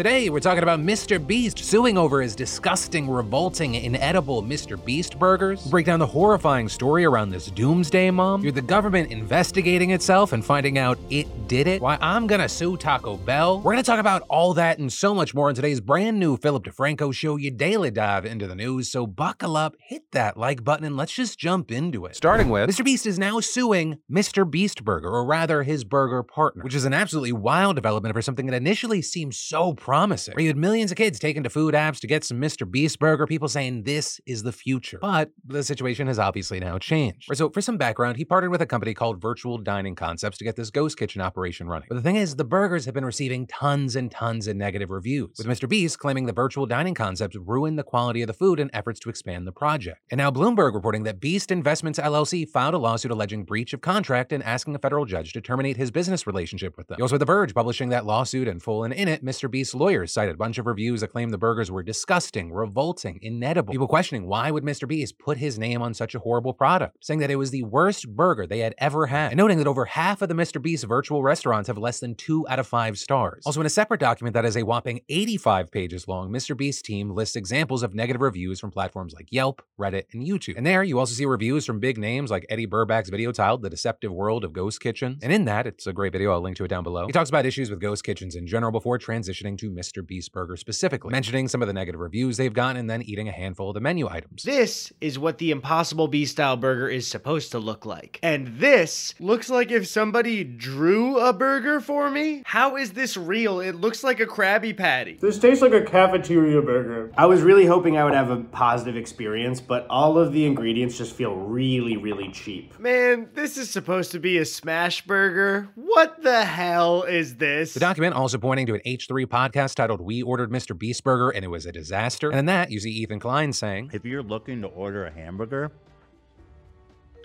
Today, we're talking about Mr. Beast suing over his disgusting, revolting, inedible Mr. Beast burgers. We'll break down the horrifying story around this doomsday mom. You're the government investigating itself and finding out it did it. Why I'm gonna sue Taco Bell. We're gonna talk about all that and so much more in today's brand new Philip DeFranco show, you daily dive into the news. So buckle up, hit that like button, and let's just jump into it. Starting with Mr. Beast is now suing Mr. Beast Burger, or rather his burger partner, which is an absolutely wild development for something that initially seemed so promising. You had millions of kids taking to food apps to get some Mr. Beast Burger, people saying this is the future. But the situation has obviously now changed. So for some background, he partnered with a company called Virtual Dining Concepts to get this ghost kitchen operation running. But the thing is, the burgers have been receiving tons and tons of negative reviews, with Mr. Beast claiming the Virtual Dining Concepts ruined the quality of the food in efforts to expand the project. And now Bloomberg reporting that Beast Investments LLC filed a lawsuit alleging breach of contract and asking a federal judge to terminate his business relationship with them. You also The Verge publishing that lawsuit in full, and in it, Mr. Beast's lawyers cited a bunch of reviews that claimed the burgers were disgusting, revolting, inedible. People questioning why would Mr. Beast put his name on such a horrible product, saying that it was the worst burger they had ever had, and noting that over half of the Mr. Beast virtual restaurants have less than two out of five stars. Also, in a separate document that is a whopping 85 pages long, Mr. Beast's team lists examples of negative reviews from platforms like Yelp, Reddit, and YouTube. And there, you also see reviews from big names like Eddy Burback's video titled The Deceptive World of Ghost Kitchens. And in that, it's a great video, I'll link to it down below. He talks about issues with ghost kitchens in general before transitioning to Mr. Beast Burger specifically, mentioning some of the negative reviews they've gotten and then eating a handful of the menu items. This is what the Impossible Beast style burger is supposed to look like. And this looks like if somebody drew a burger for me. How is this real? It looks like a Krabby Patty. This tastes like a cafeteria burger. I was really hoping I would have a positive experience, but all of the ingredients just feel really, really cheap. Man, this is supposed to be a smash burger. What the hell is this? The document also pointing to an H3 podcast titled We Ordered Mr. Beast Burger and it was a disaster. And in that, you see Ethan Klein saying, If you're looking to order a hamburger,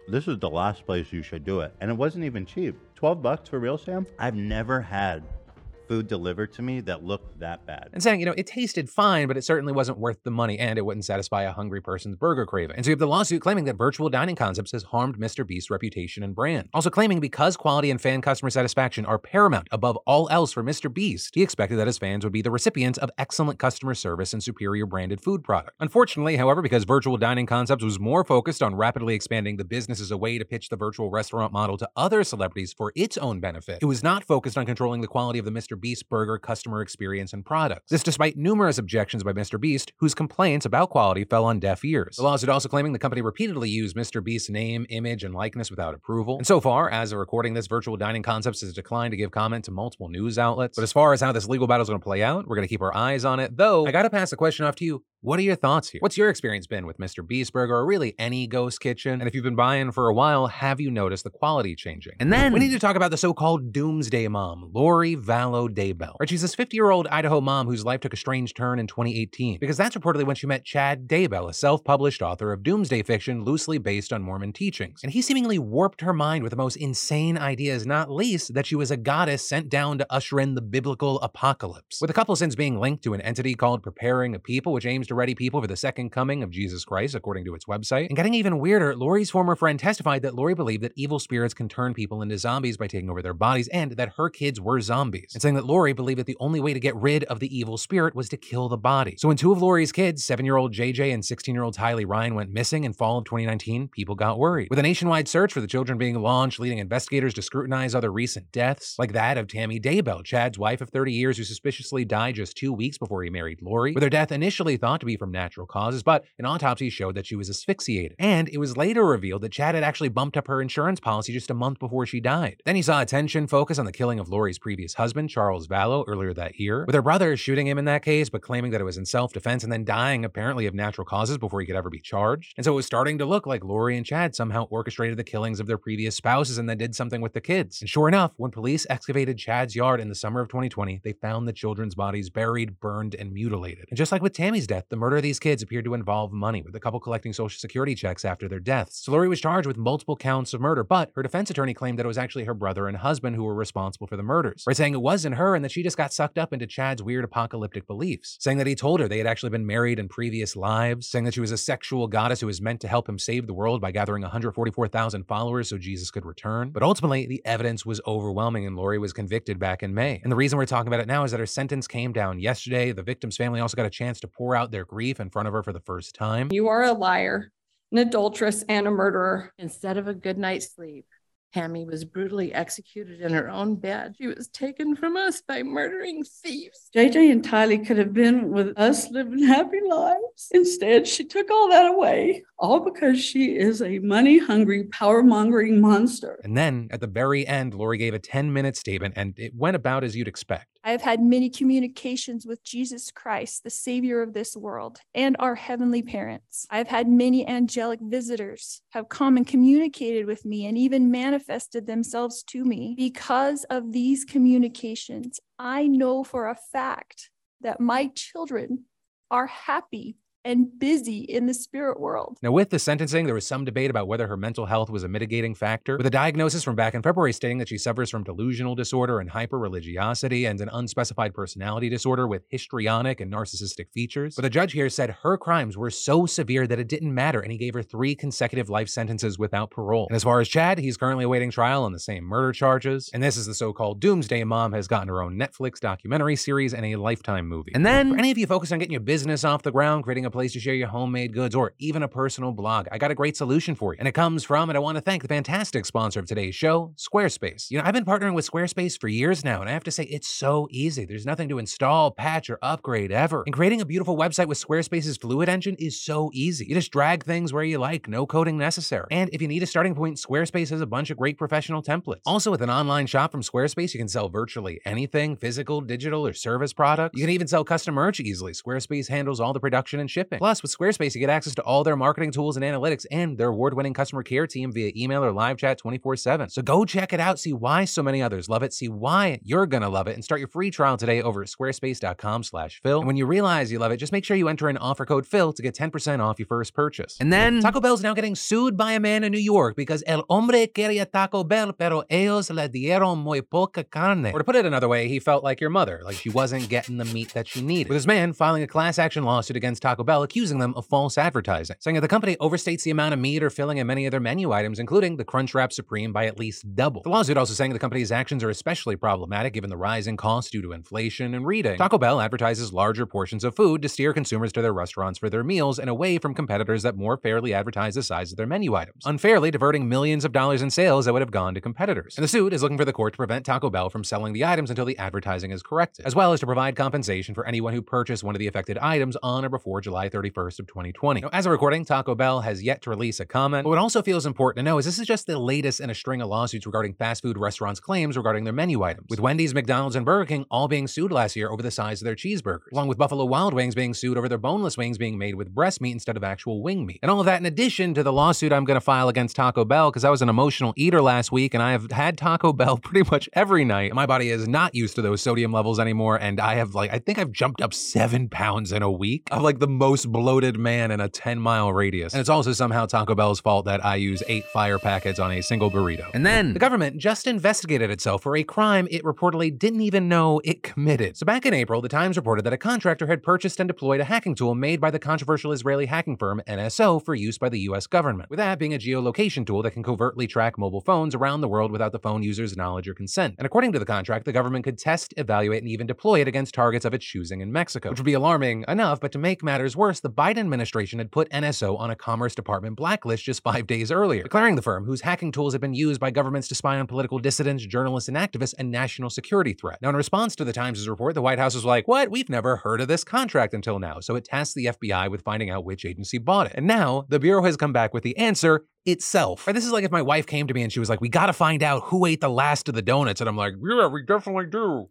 this is the last place you should do it. And it wasn't even cheap. 12 bucks for real, Sam? I've never had food delivered to me that looked that bad. and saying, you know, it tasted fine, but it certainly wasn't worth the money and it wouldn't satisfy a hungry person's burger craving. And so you have the lawsuit claiming that virtual dining concepts has harmed Mr. Beast's reputation and brand. Also claiming because quality and fan customer satisfaction are paramount above all else for Mr. Beast, he expected that his fans would be the recipients of excellent customer service and superior branded food product. Unfortunately, however, because virtual dining concepts was more focused on rapidly expanding the business as a way to pitch the virtual restaurant model to other celebrities for its own benefit, it was not focused on controlling the quality of the Mr. Beast burger customer experience and products. This despite numerous objections by Mr. Beast, whose complaints about quality fell on deaf ears. The lawsuit also claiming the company repeatedly used Mr. Beast's name, image, and likeness without approval. And so far, as of recording this, Virtual Dining Concepts has declined to give comment to multiple news outlets. But as far as how this legal battle is going to play out, we're going to keep our eyes on it. Though, I got to pass the question off to you. What are your thoughts here? What's your experience been with Mr. Beast Burger or really any ghost kitchen? And if you've been buying for a while, have you noticed the quality changing? And then we need to talk about the so-called doomsday mom, Lori Vallow Daybell. Right, she's this 50-year-old Idaho mom whose life took a strange turn in 2018 because that's reportedly when she met Chad Daybell, a self-published author of doomsday fiction loosely based on Mormon teachings. And he seemingly warped her mind with the most insane ideas, not least that she was a goddess sent down to usher in the biblical apocalypse. With a couple since being linked to an entity called Preparing a People, which aims to ready people for the second coming of Jesus Christ, according to its website. And getting even weirder, Lori's former friend testified that Lori believed that evil spirits can turn people into zombies by taking over their bodies, and that her kids were zombies. And saying that Lori believed that the only way to get rid of the evil spirit was to kill the body. So when two of Lori's kids, seven-year-old JJ and 16-year-old Tylee Ryan, went missing in fall of 2019, people got worried. With a nationwide search for the children being launched, leading investigators to scrutinize other recent deaths, like that of Tammy Daybell, Chad's wife of 30 years who suspiciously died just two weeks before he married Lori, with her death initially thought to be from natural causes, but an autopsy showed that she was asphyxiated. And it was later revealed that Chad had actually bumped up her insurance policy just a month before she died. Then he saw attention focus on the killing of Lori's previous husband, Charles Vallow, earlier that year, with her brother shooting him in that case, but claiming that it was in self-defense and then dying apparently of natural causes before he could ever be charged. And so it was starting to look like Lori and Chad somehow orchestrated the killings of their previous spouses and then did something with the kids. And sure enough, when police excavated Chad's yard in the summer of 2020, they found the children's bodies buried, burned, and mutilated. And just like with Tammy's death, the murder of these kids appeared to involve money, with the couple collecting social security checks after their deaths. Lori was charged with multiple counts of murder, but her defense attorney claimed that it was actually her brother and husband who were responsible for the murders, right? Saying it wasn't her and that she just got sucked up into Chad's weird apocalyptic beliefs. Saying that he told her they had actually been married in previous lives. Saying that she was a sexual goddess who was meant to help him save the world by gathering 144,000 followers so Jesus could return. But ultimately, the evidence was overwhelming and Lori was convicted back in May. And the reason we're talking about it now is that her sentence came down yesterday. The victim's family also got a chance to pour out their grief in front of her for the first time. You are a liar, an adulteress, and a murderer. Instead of a good night's sleep, Tammy was brutally executed in her own bed. She was taken from us by murdering thieves. JJ and Tylee could have been with us living happy lives. Instead, she took all that away, all because she is a money hungry, power mongering monster. And then at the very end, Lori gave a 10 minute statement and it went about as you'd expect. I have had many communications with Jesus Christ, the Savior of this world, and our heavenly parents. I have had many angelic visitors have come and communicated with me and even manifested themselves to me. Because of these communications, I know for a fact that my children are happy and busy in the spirit world. Now, with the sentencing, there was some debate about whether her mental health was a mitigating factor, with a diagnosis from back in February stating that she suffers from delusional disorder and hyper-religiosity and an unspecified personality disorder with histrionic and narcissistic features. But the judge here said her crimes were so severe that it didn't matter, and he gave her three consecutive life sentences without parole. And as far as Chad, he's currently awaiting trial on the same murder charges. And this is the so-called Doomsday Mom has gotten her own Netflix documentary series and a Lifetime movie. And then, for any of you focused on getting your business off the ground, creating a place to share your homemade goods, or even a personal blog, I got a great solution for you. And it comes from, and I want to thank the fantastic sponsor of today's show, Squarespace. You know, I've been partnering with Squarespace for years now, and I have to say, it's so easy. There's nothing to install, patch, or upgrade ever. And creating a beautiful website with Squarespace's Fluid Engine is so easy. You just drag things where you like, no coding necessary. And if you need a starting point, Squarespace has a bunch of great professional templates. Also, with an online shop from Squarespace, you can sell virtually anything physical, digital, or service product. You can even sell custom merch easily. Squarespace handles all the production and shipping. Plus, with Squarespace, you get access to all their marketing tools and analytics and their award winning customer care team via email or live chat 24 7. So go check it out, see why so many others love it, see why you're going to love it, and start your free trial today over at squarespace.com slash Phil. And when you realize you love it, just make sure you enter in offer code Phil to get 10% off your first purchase. And then Taco Bell's now getting sued by a man in New York because el hombre quería Taco Bell, pero ellos le dieron muy poca carne. Or to put it another way, he felt like your mother, like she wasn't getting the meat that she needed. With this man filing a class action lawsuit against Taco Bell, accusing them of false advertising, saying that the company overstates the amount of meat or filling in many of their menu items, including the Crunchwrap Supreme, by at least double. The lawsuit also saying the company's actions are especially problematic given the rising costs due to inflation and reading. Taco Bell advertises larger portions of food to steer consumers to their restaurants for their meals and away from competitors that more fairly advertise the size of their menu items, unfairly diverting millions of dollars in sales that would have gone to competitors. And the suit is looking for the court to prevent Taco Bell from selling the items until the advertising is corrected, as well as to provide compensation for anyone who purchased one of the affected items on or before July 31st of 2020. Now, as a recording, Taco Bell has yet to release a comment, but what also feels important to know is this is just the latest in a string of lawsuits regarding fast food restaurants' claims regarding their menu items, with Wendy's, McDonald's, and Burger King all being sued last year over the size of their cheeseburgers, along with Buffalo Wild Wings being sued over their boneless wings being made with breast meat instead of actual wing meat. And all of that in addition to the lawsuit I'm going to file against Taco Bell because I was an emotional eater last week and I have had Taco Bell pretty much every night. My body is not used to those sodium levels anymore, and I have like I think I've jumped up seven pounds in a week. I'm like the most bloated man in a 10 mile radius. And it's also somehow Taco Bell's fault that I use eight fire packets on a single burrito. And then the government just investigated itself for a crime it reportedly didn't even know it committed. So back in April, the Times reported that a contractor had purchased and deployed a hacking tool made by the controversial Israeli hacking firm NSO for use by the US government, with that being a geolocation tool that can covertly track mobile phones around the world without the phone user's knowledge or consent. And according to the contract, the government could test, evaluate, and even deploy it against targets of its choosing in Mexico, which would be alarming enough, but to make matters worse, the Biden administration had put NSO on a Commerce Department blacklist just five days earlier, declaring the firm, whose hacking tools had been used by governments to spy on political dissidents, journalists, and activists, a national security threat. Now, in response to the Times' report, the White House was like, What? We've never heard of this contract until now. So it tasked the FBI with finding out which agency bought it. And now the Bureau has come back with the answer itself. Or this is like if my wife came to me and she was like, We gotta find out who ate the last of the donuts. And I'm like, Yeah, we definitely do.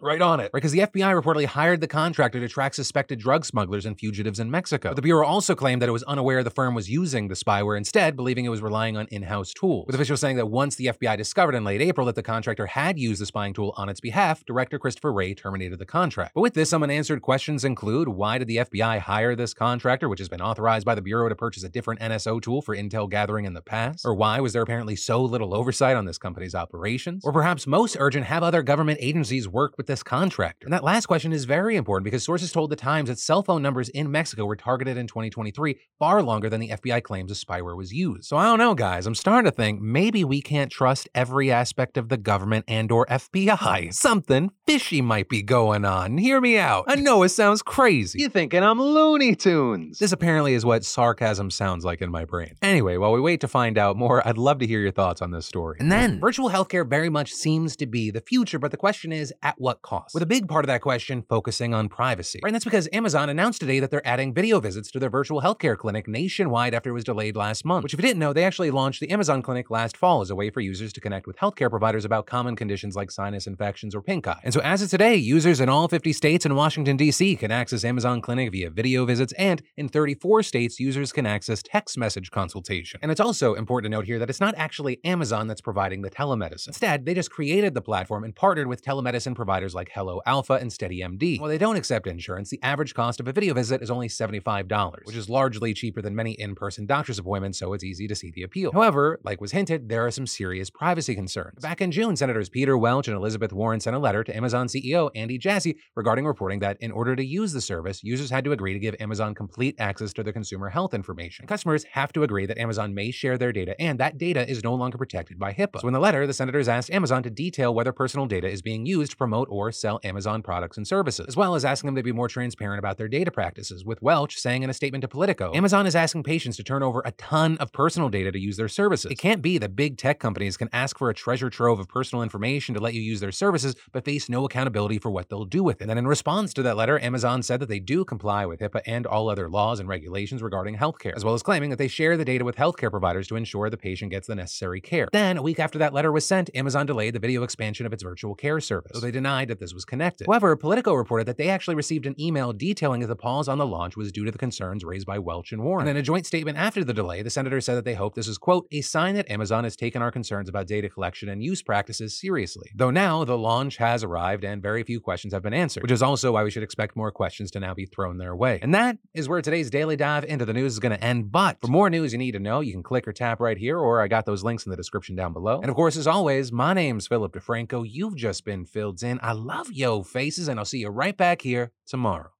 Right on it. right? Because the FBI reportedly hired the contractor to track suspected drug smugglers and fugitives in Mexico. But the Bureau also claimed that it was unaware the firm was using the spyware instead, believing it was relying on in house tools. With officials saying that once the FBI discovered in late April that the contractor had used the spying tool on its behalf, Director Christopher Wray terminated the contract. But with this, some unanswered questions include why did the FBI hire this contractor, which has been authorized by the Bureau to purchase a different NSO tool for intel gathering in the past? Or why was there apparently so little oversight on this company's operations? Or perhaps most urgent, have other government agencies worked with this contractor? And that last question is very important because sources told the Times that cell phone numbers in Mexico were targeted in 2023 far longer than the FBI claims the spyware was used. So I don't know, guys. I'm starting to think maybe we can't trust every aspect of the government and or FBI. Something fishy might be going on. Hear me out. I know it sounds crazy. You thinking I'm Looney Tunes. This apparently is what sarcasm sounds like in my brain. Anyway, while we wait to find out more, I'd love to hear your thoughts on this story. And then, virtual healthcare very much seems to be the future, but the question is, at what cost? With a big part of that question focusing on privacy. Right, and that's because Amazon announced today that they're adding video visits to their virtual healthcare clinic nationwide after it was delayed last month. Which, if you didn't know, they actually launched the Amazon Clinic last fall as a way for users to connect with healthcare providers about common conditions like sinus infections or pink eye. And so, as of today, users in all 50 states and Washington, D.C. can access Amazon Clinic via video visits, and in 34 states, users can access text message consultation. And it's also important to note here that it's not actually Amazon that's providing the telemedicine. Instead, they just created the platform and partnered with telemedicine providers like Hello Alpha and SteadyMD. While they don't accept insurance, the average cost of a video visit is only $75, which is largely cheaper than many in person doctor's appointments, so it's easy to see the appeal. However, like was hinted, there are some serious privacy concerns. Back in June, Senators Peter Welch and Elizabeth Warren sent a letter to Amazon CEO Andy Jassy regarding reporting that in order to use the service, users had to agree to give Amazon complete access to their consumer health information. Customers have to agree that Amazon may share their data, and that data is no longer protected by HIPAA. So in the letter, the senators asked Amazon to detail whether personal data is being used to promote or sell Amazon products and services, as well as asking them to be more transparent about their data practices, with Welch saying in a statement to Politico, Amazon is asking patients to turn over a ton of personal data to use their services. It can't be that big tech companies can ask for a treasure trove of personal information to let you use their services, but face no accountability for what they'll do with it. And then in response to that letter, Amazon said that they do comply with HIPAA and all other laws and regulations regarding healthcare, as well as claiming that they share the data with healthcare providers to ensure the patient gets the necessary care. Then, a week after that letter was sent, Amazon delayed the video expansion of its virtual care service, they denied that this was connected. However, Politico reported that they actually received an email detailing that the pause on the launch was due to the concerns raised by Welch and Warren. And in a joint statement after the delay, the senators said that they hope this is, quote, a sign that Amazon has taken our concerns about data collection and use practices seriously. Though now the launch has arrived and very few questions have been answered, which is also why we should expect more questions to now be thrown their way. And that is where today's daily dive into the news is going to end. But for more news you need to know, you can click or tap right here, or I got those links in the description down below. And of course, as always, my name's Philip DeFranco. You've just been filled in. I love yo faces, and I'll see you right back here tomorrow.